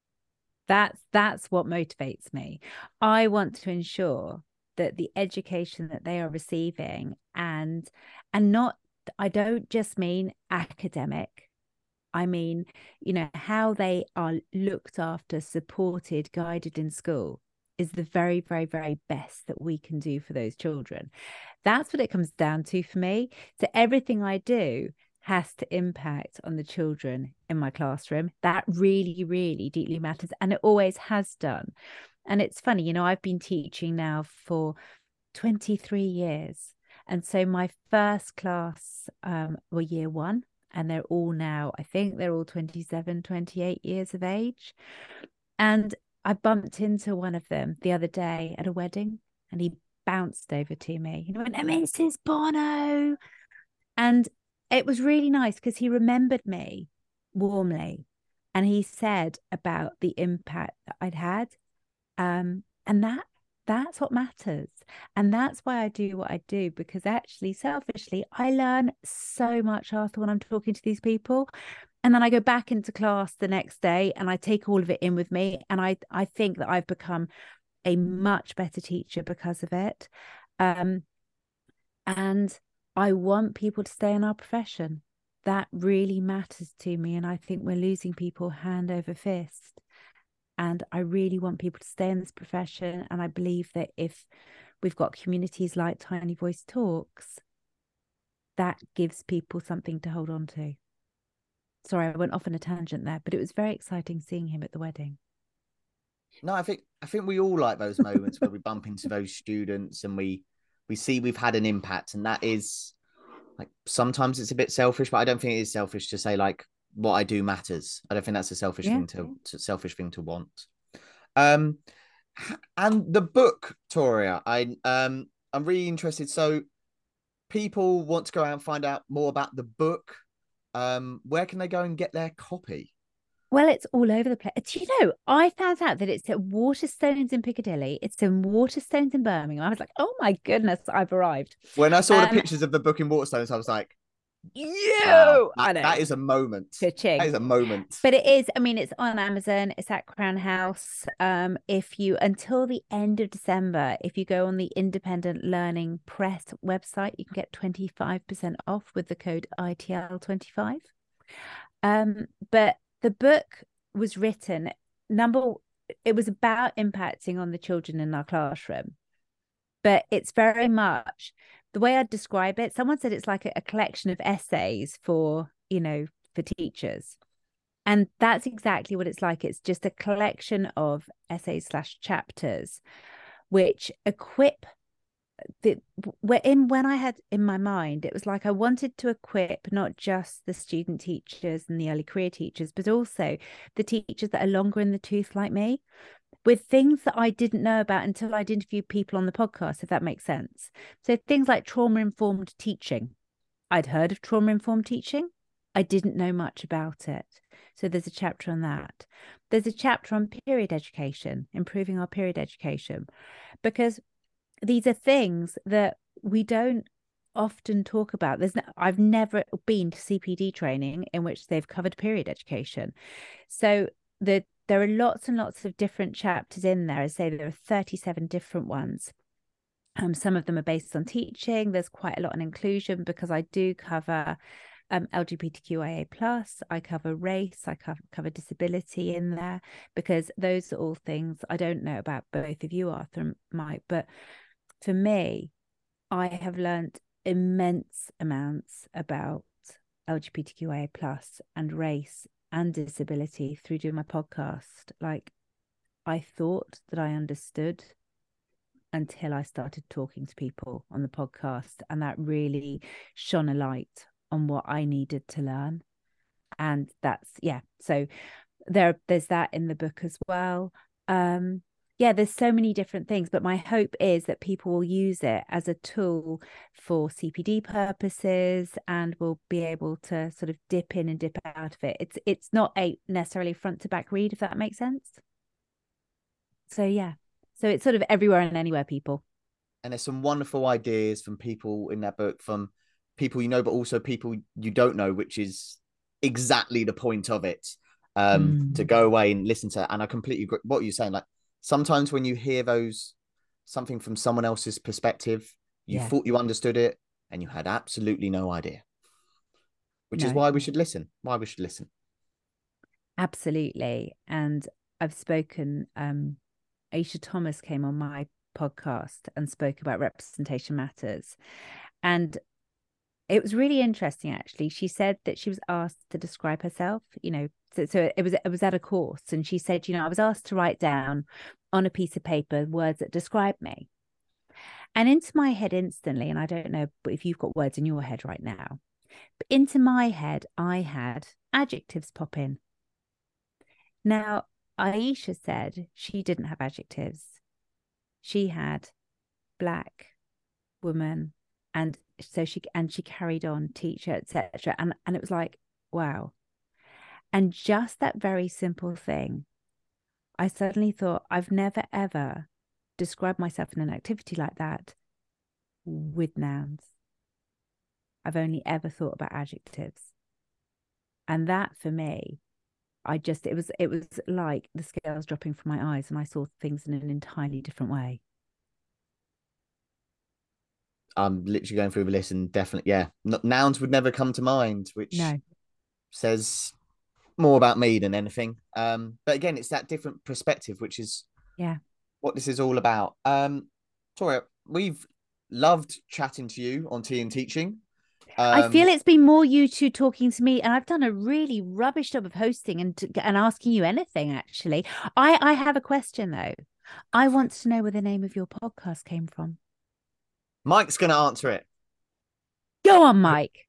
That's that's what motivates me. I want to ensure that the education that they are receiving and and not I don't just mean academic. I mean, you know, how they are looked after, supported, guided in school is the very, very, very best that we can do for those children. That's what it comes down to for me. So everything I do has to impact on the children in my classroom. That really, really deeply matters. And it always has done. And it's funny, you know, I've been teaching now for 23 years. And so my first class um, were year one, and they're all now, I think they're all 27, 28 years of age. And I bumped into one of them the other day at a wedding, and he bounced over to me. He went, Mrs. Bono. And it was really nice because he remembered me warmly. And he said about the impact that I'd had. Um, and that that's what matters. And that's why I do what I do, because actually, selfishly, I learn so much after when I'm talking to these people. And then I go back into class the next day and I take all of it in with me. And I, I think that I've become a much better teacher because of it. Um, and I want people to stay in our profession. That really matters to me. And I think we're losing people hand over fist. And I really want people to stay in this profession. And I believe that if we've got communities like Tiny Voice Talks, that gives people something to hold on to. Sorry, I went off on a tangent there, but it was very exciting seeing him at the wedding. No, I think I think we all like those moments where we bump into those students and we we see we've had an impact, and that is like sometimes it's a bit selfish, but I don't think it is selfish to say like what I do matters. I don't think that's a selfish yeah. thing to, to selfish thing to want. Um, and the book, Toria, I um, I'm really interested. So, people want to go out and find out more about the book. Um, where can they go and get their copy? Well, it's all over the place. Do you know, I found out that it's at Waterstones in Piccadilly. It's in Waterstones in Birmingham. I was like, oh my goodness, I've arrived. When I saw um, the pictures of the book in Waterstones, I was like, you! Wow. that, that is a moment. Pitching. that is a moment. But it is i mean it's on amazon it's at crown house. Um if you until the end of december if you go on the independent learning press website you can get 25% off with the code itl25 um but the book was written number it was about impacting on the children in our classroom. But it's very much the way I'd describe it, someone said it's like a, a collection of essays for, you know, for teachers. And that's exactly what it's like. It's just a collection of essays slash chapters, which equip the in when I had in my mind, it was like I wanted to equip not just the student teachers and the early career teachers, but also the teachers that are longer in the tooth like me with things that I didn't know about until I'd interviewed people on the podcast, if that makes sense. So things like trauma informed teaching. I'd heard of trauma informed teaching. I didn't know much about it. So there's a chapter on that. There's a chapter on period education, improving our period education, because these are things that we don't often talk about. There's no, I've never been to CPD training in which they've covered period education. So the there are lots and lots of different chapters in there. I say there are 37 different ones. Um, some of them are based on teaching. There's quite a lot on inclusion because I do cover um, LGBTQIA plus. I cover race. I cover, cover disability in there because those are all things I don't know about both of you, Arthur and Mike. But for me, I have learned immense amounts about LGBTQIA plus and race and disability through doing my podcast. Like, I thought that I understood until I started talking to people on the podcast, and that really shone a light on what I needed to learn. And that's yeah. So there, there's that in the book as well. Um, yeah, there's so many different things, but my hope is that people will use it as a tool for CPD purposes and will be able to sort of dip in and dip out of it. It's it's not a necessarily front to back read, if that makes sense. So yeah, So it's sort of everywhere and anywhere, people. And there's some wonderful ideas from people in that book, from people you know, but also people you don't know, which is exactly the point of it. Um, to Mm. go away and listen to. And I completely agree what you're saying. Like sometimes when you hear those something from someone else's perspective, you Yeah. thought you understood it and you had absolutely no idea. Which is why we should listen. Why we should listen. Absolutely. And I've spoken, um, Aisha Thomas came on my podcast and spoke about representation matters. And it was really interesting actually. She said that she was asked to describe herself, you know, so, so it was it was at a course and she said, you know, I was asked to write down on a piece of paper words that describe me. And into my head instantly, and I don't know but if you've got words in your head right now, but into my head, I had adjectives pop in. Now, Aisha said she didn't have adjectives. She had black woman and so she and she carried on teacher etc and and it was like wow. And just that very simple thing i suddenly thought i've never ever described myself in an activity like that with nouns. I've only ever thought about adjectives. And that for me i just it was it was like the scales dropping from my eyes and i saw things in an entirely different way I'm literally going through the list and definitely, yeah, n- nouns would never come to mind, which no says more about me than anything. Um, but again, it's that different perspective, which is Yeah. what this is all about. Um, Toria, we've loved chatting to you on Tea and Teaching. I Um, feel it's been more you two talking to me, and I've done a really rubbish job of hosting and and asking you anything. Actually, I I have a question though. I want to know where the name of your podcast came from. Mike's going to answer it. Go on, Mike.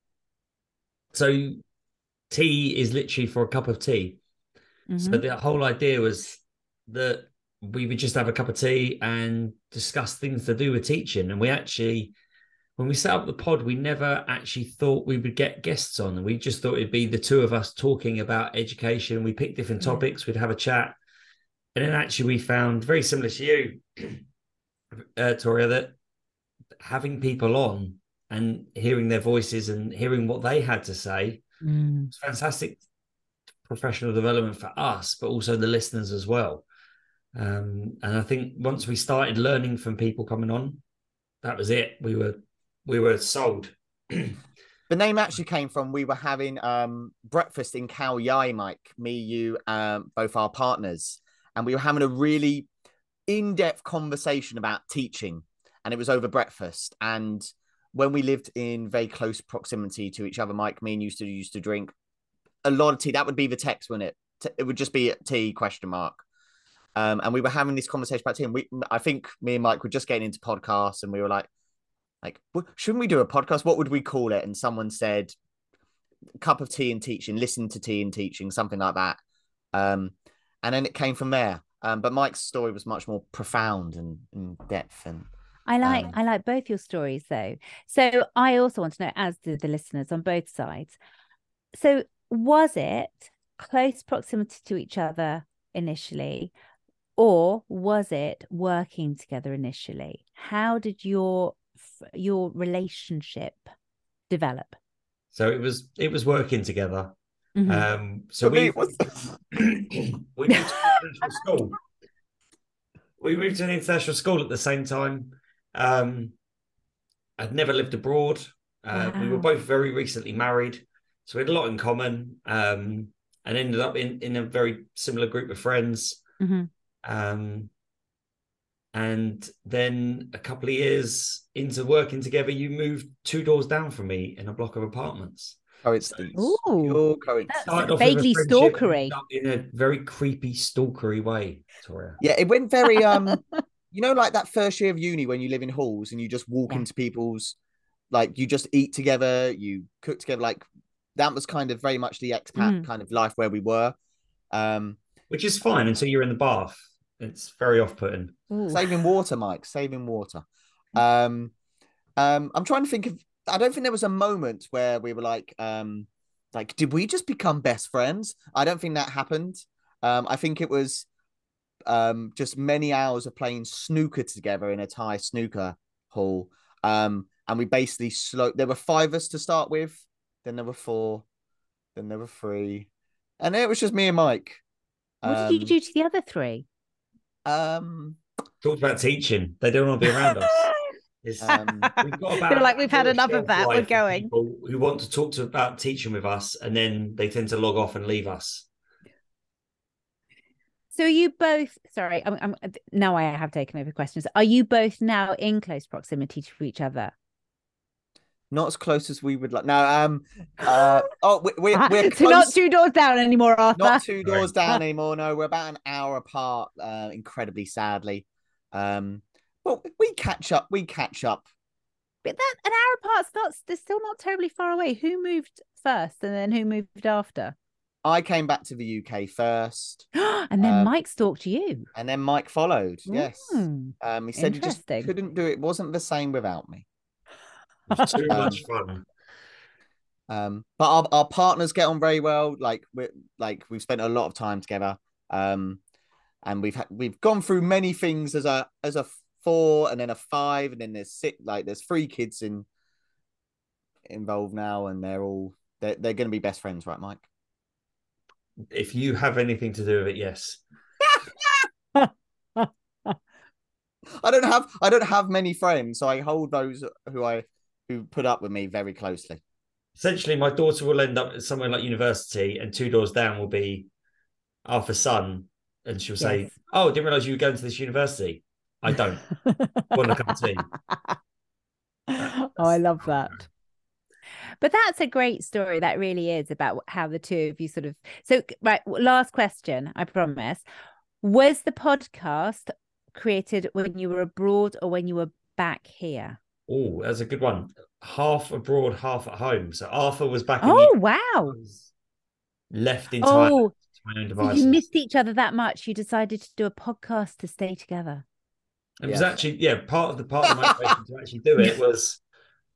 So tea is literally for a cup of tea. So Mhm. the whole idea was that we would just have a cup of tea and discuss things to do with teaching. And we actually, when we set up the pod, we never actually thought we would get guests on. We just thought it'd be the two of us talking about education. We picked different Yeah. topics, we'd have a chat. And then actually we found very similar to you, uh, Toria, that having people on and hearing their voices and hearing what they had to say Mm. it's fantastic professional development for us, but also the listeners as well. Um, and I think once we started learning from people coming on, that was it. We were we were sold. The name actually came from we were having um, breakfast in Khao Yai, Mike, me, you, um, both our partners, and we were having a really in-depth conversation about teaching, and it was over breakfast. And when we lived in very close proximity to each other, Mike, me and used to used to drink a lot of tea. That would be the text, wouldn't it? It would just be a tea question mark. Um, and we were having this conversation about tea. And we, I think me and Mike were just getting into podcasts, and we were like, like, shouldn't we do a podcast? What would we call it? And someone said, cup of tea and teaching, listen to tea and teaching, something like that. Um, and then it came from there. Um, but Mike's story was much more profound and in depth. And I like Um, I like both your stories though. So I also want to know, as do the listeners on both sides. So was it close proximity to each other initially, or was it working together initially? How did your your relationship develop? So it was it was working together. Mhm. Um, so For we it was- we moved to an international school. We moved to an international school at the same time. Um, I'd never lived abroad. Uh, We were both very recently married, so we had a lot in common. Um, and ended up in in a very similar group of friends. Mhm. Um, and then a couple of years into working together, you moved two doors down from me in a block of apartments. coincidence. Ooh. Pure coincidence. That's Started off with a vaguely stalkery. in a very creepy, stalkery way, Toria. Yeah, it went very um you know, like that first year of uni when you live in halls and you just walk Yeah. into people's like you just eat together, you cook together, like that was kind of very much the expat Mhm. kind of life where we were. Um Which is fine until you're in the bath. It's very off-putting. Ooh. saving water, Mike, saving water. Um um I'm trying to think of I don't think there was a moment where we were like um like did we just become best friends? I don't think that happened. Um I think it was um, just many hours of playing snooker together in a Thai snooker hall. Um, and we basically slow. There were five of us to start with, then there were four, then there were three, and it was just me and Mike. What did you Um, do to the other three? Um, Talked about teaching. They don't want to be around us. Um, we've got They're like, "We've had enough of that, we're going." People who want to talk to about teaching with us, and then they tend to log off and leave us. So are you both sorry, I'm, I'm now I have taken over questions. Are you both now in close proximity to each other? not as close as we would like. No, um, uh, oh, we, we're we're so not two doors down anymore, Arthur. not two doors down anymore. No, we're about an hour apart. Uh, incredibly sadly, um, but we catch up. We catch up. But that an hour apart's not they're still not terribly far away. Who moved first and then who moved after? I came back to the UK first, and then Um, Mike stalked you. and then Mike followed. Yes, Mm. um, he said he just couldn't do it. it. Wasn't the same without me. It was too Um, much fun. Um, but our, our partners get on very well. Like we like we've spent a lot of time together. Um, and we've had we've gone through many things as a as a four and then a five and then there's six like there's three kids in involved now and they're all they're, they're going to be best friends right mike If you have anything to do with it, yes. i don't have i don't have many friends so i hold those who i who put up with me very closely Essentially, my daughter will end up somewhere like university, and two doors down will be Arthur's son, and she'll say, Yes. "Oh, didn't realize you were going to this university." I don't want to come to oh, I love that. But that's a great story. That really is about how the two of you sort of. So, right, last question, I promise. Was the podcast created when you were abroad or when you were back here? Oh, that's a good one. Half abroad, half at home. So Arthur was back. in Oh, the- wow. was left entirely Oh, to my own so you missed each other that much. You decided to do a podcast to stay together. It was actually, yeah, part of the part of my motivation to actually do it was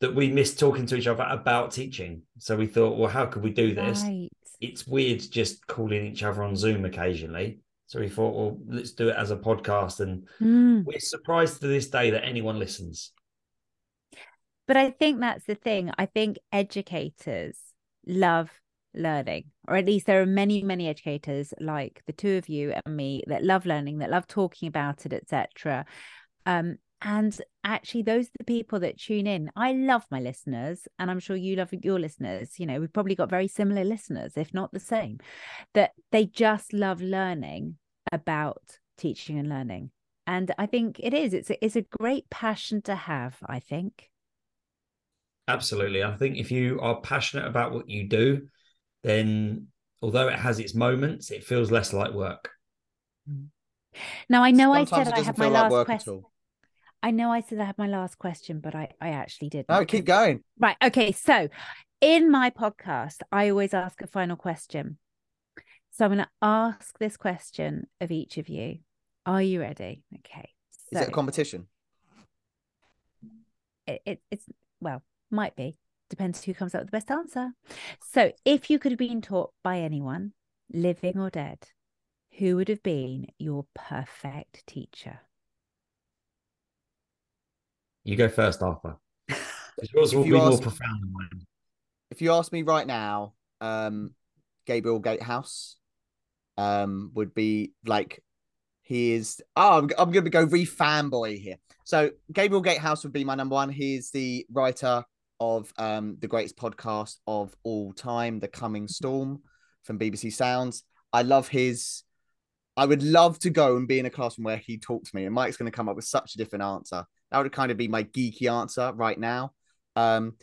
that we missed talking to each other about teaching. So we thought, well, how could we do this? Right. It's weird just calling each other on Zoom occasionally. So we thought, well, let's do it as a podcast. And Mm. we're surprised to this day that anyone listens. But I think that's the thing. I think educators love learning, or at least there are many, many educators like the two of you and me that love learning, that love talking about it, etc. Um, and actually, those are the people that tune in. I love my listeners, and I'm sure you love your listeners. You know, we've probably got very similar listeners, if not the same, that they just love learning about teaching and learning. And I think it is. It's a, it's a great passion to have. I think. Absolutely. I think if you are passionate about what you do, then although it has its moments, it feels less like work. Now I know I Sometimes said it I doesn't my feel like last work at question. I know I said I had my last question, but I I actually didn't. no keep going Right. Okay. So in my podcast, I always ask a final question. So I'm going to ask this question of each of you. Are you ready? Okay. is it a competition it, it, it's well, might be. Depends who comes up with the best answer. So if you could have been taught by anyone, living or dead, who would have been your perfect teacher? You go first, Arthur. Yours will be more ask- profound than mine. if you ask me right now, um, Gabriel Gatehouse, um, would be like he is. Oh, I'm, I'm going to go re fanboy here. So Gabriel Gatehouse would be my number one. He is the writer of um the greatest podcast of all time, The Coming Storm from BBC Sounds. I love his. I would love to go and be in a classroom where he talked to me, and Mike's going to come up with such a different answer. That would kind of be my geeky answer right now. Um,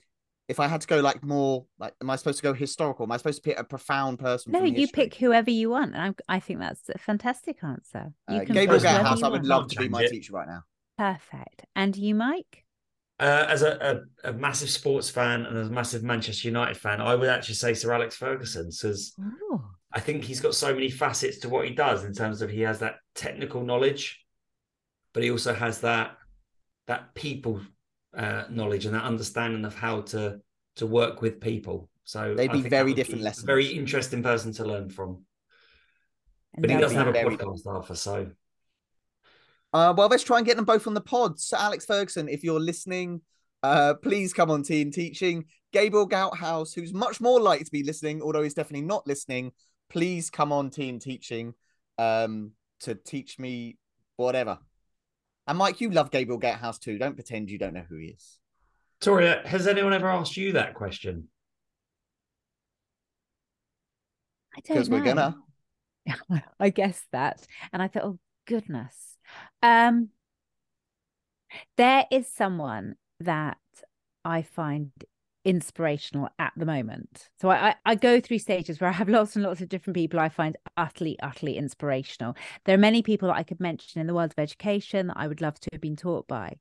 if I had to go like more like, am I supposed to go historical? Am I supposed to pick a profound person? No, from you pick whoever you want. And I, I think that's a fantastic answer. You Uh, can Gabriel pick Gatehouse. I would love to be my it. teacher right now. Perfect. And you, Mike? Uh, as a, a, a massive sports fan and as a massive Manchester United fan, I would actually say Sir Alex Ferguson because Oh, I think he's got so many facets to what he does in terms of he has that technical knowledge, but he also has that that people uh, knowledge and that understanding of how to to work with people. So They'd be very different be lessons. Very interesting person to learn from. and But he does doesn't have a podcast, Arthur. So Uh, well, let's try and get them both on the pod. So, Alex Ferguson, if you're listening, uh, please come on Tea and Teaching. Gabriel Gatehouse, who's much more likely to be listening, although he's definitely not listening, please come on Tea and Teaching um, to teach me whatever. And Mike, you love Gabriel Gatehouse too. Don't pretend you don't know who he is. Toria, has anyone ever asked you that question? I don't Because know. we're gonna. I guess that. And I thought, oh goodness. Um there is someone that I find inspirational at the moment. So I, I, go through stages where I have lots and lots of different people I find utterly, utterly inspirational. There are many people that I could mention in the world of education that I would love to have been taught by.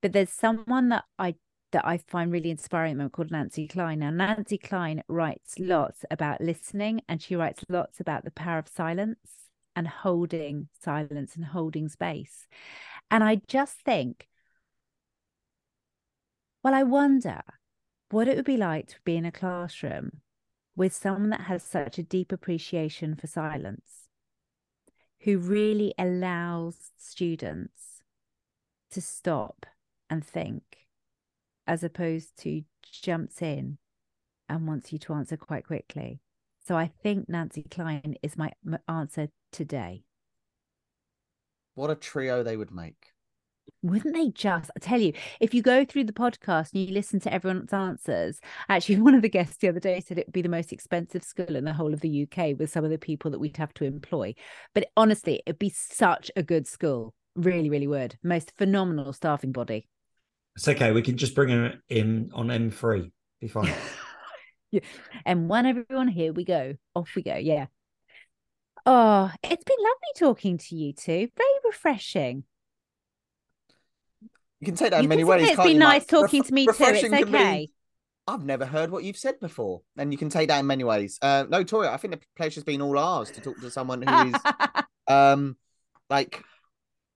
But there's someone that I that I find really inspiring at the moment called Nancy Kline. Now, Nancy Kline writes lots about listening and she writes lots about the power of silence and holding silence and holding space. And I just think, well, I wonder what it would be like to be in a classroom with someone that has such a deep appreciation for silence, who really allows students to stop and think as opposed to jumps in and wants you to answer quite quickly. So I think Nancy Kline is my, answer today. What a trio they would make. Wouldn't they just? I tell you, if you go through the podcast and you listen to everyone's answers, actually, one of the guests the other day said it would be the most expensive school in the whole of the UK with some of the people that we'd have to employ. But honestly, it'd be such a good school. Really, really would. Most phenomenal staffing body. It's okay. We can just bring him in on M3. Be fine. yeah. And one, everyone, here we go. Off we go. Yeah. Oh, it's been lovely talking to you two. Very refreshing. You can take that in many ways. it's been nice Mike? talking Ref- to me too. It's refreshing can be, okay. I've never heard what you've said before, and you can take that in many ways. Uh, no, Toria, I think the pleasure's been all ours to talk to someone who is um like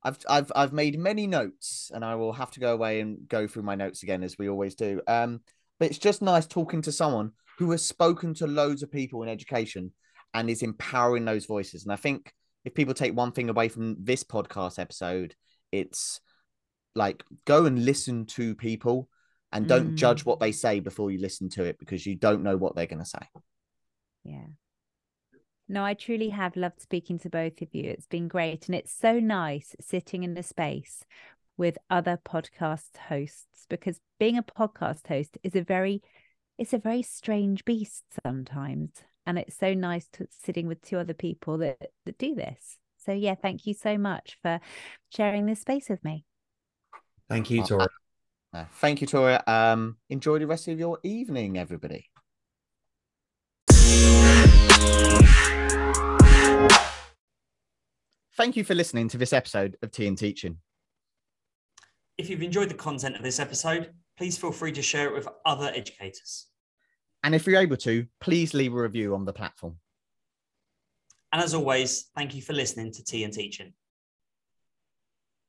I've I've I've made many notes, and I will have to go away and go through my notes again as we always do. Um, but it's just nice talking to someone who has spoken to loads of people in education and is empowering those voices. And I think if people take one thing away from this podcast episode, it's like go and listen to people and don't Mm. judge what they say before you listen to it because you don't know what they're going to say. Yeah. No, I truly have loved speaking to both of you. It's been great. And it's so nice sitting in the space with other podcast hosts because being a podcast host is a very it's a very strange beast sometimes. And it's so nice to sitting with two other people that, that do this. So yeah, thank you so much for sharing this space with me. Thank you, Uh, Tori. Uh, thank you, Tori. Um, enjoy the rest of your evening, everybody. Thank you for listening to this episode of Tea and Teaching. If you've enjoyed the content of this episode, please feel free to share it with other educators. And if you're able to, please leave a review on the platform. And as always, thank you for listening to Tea and Teaching.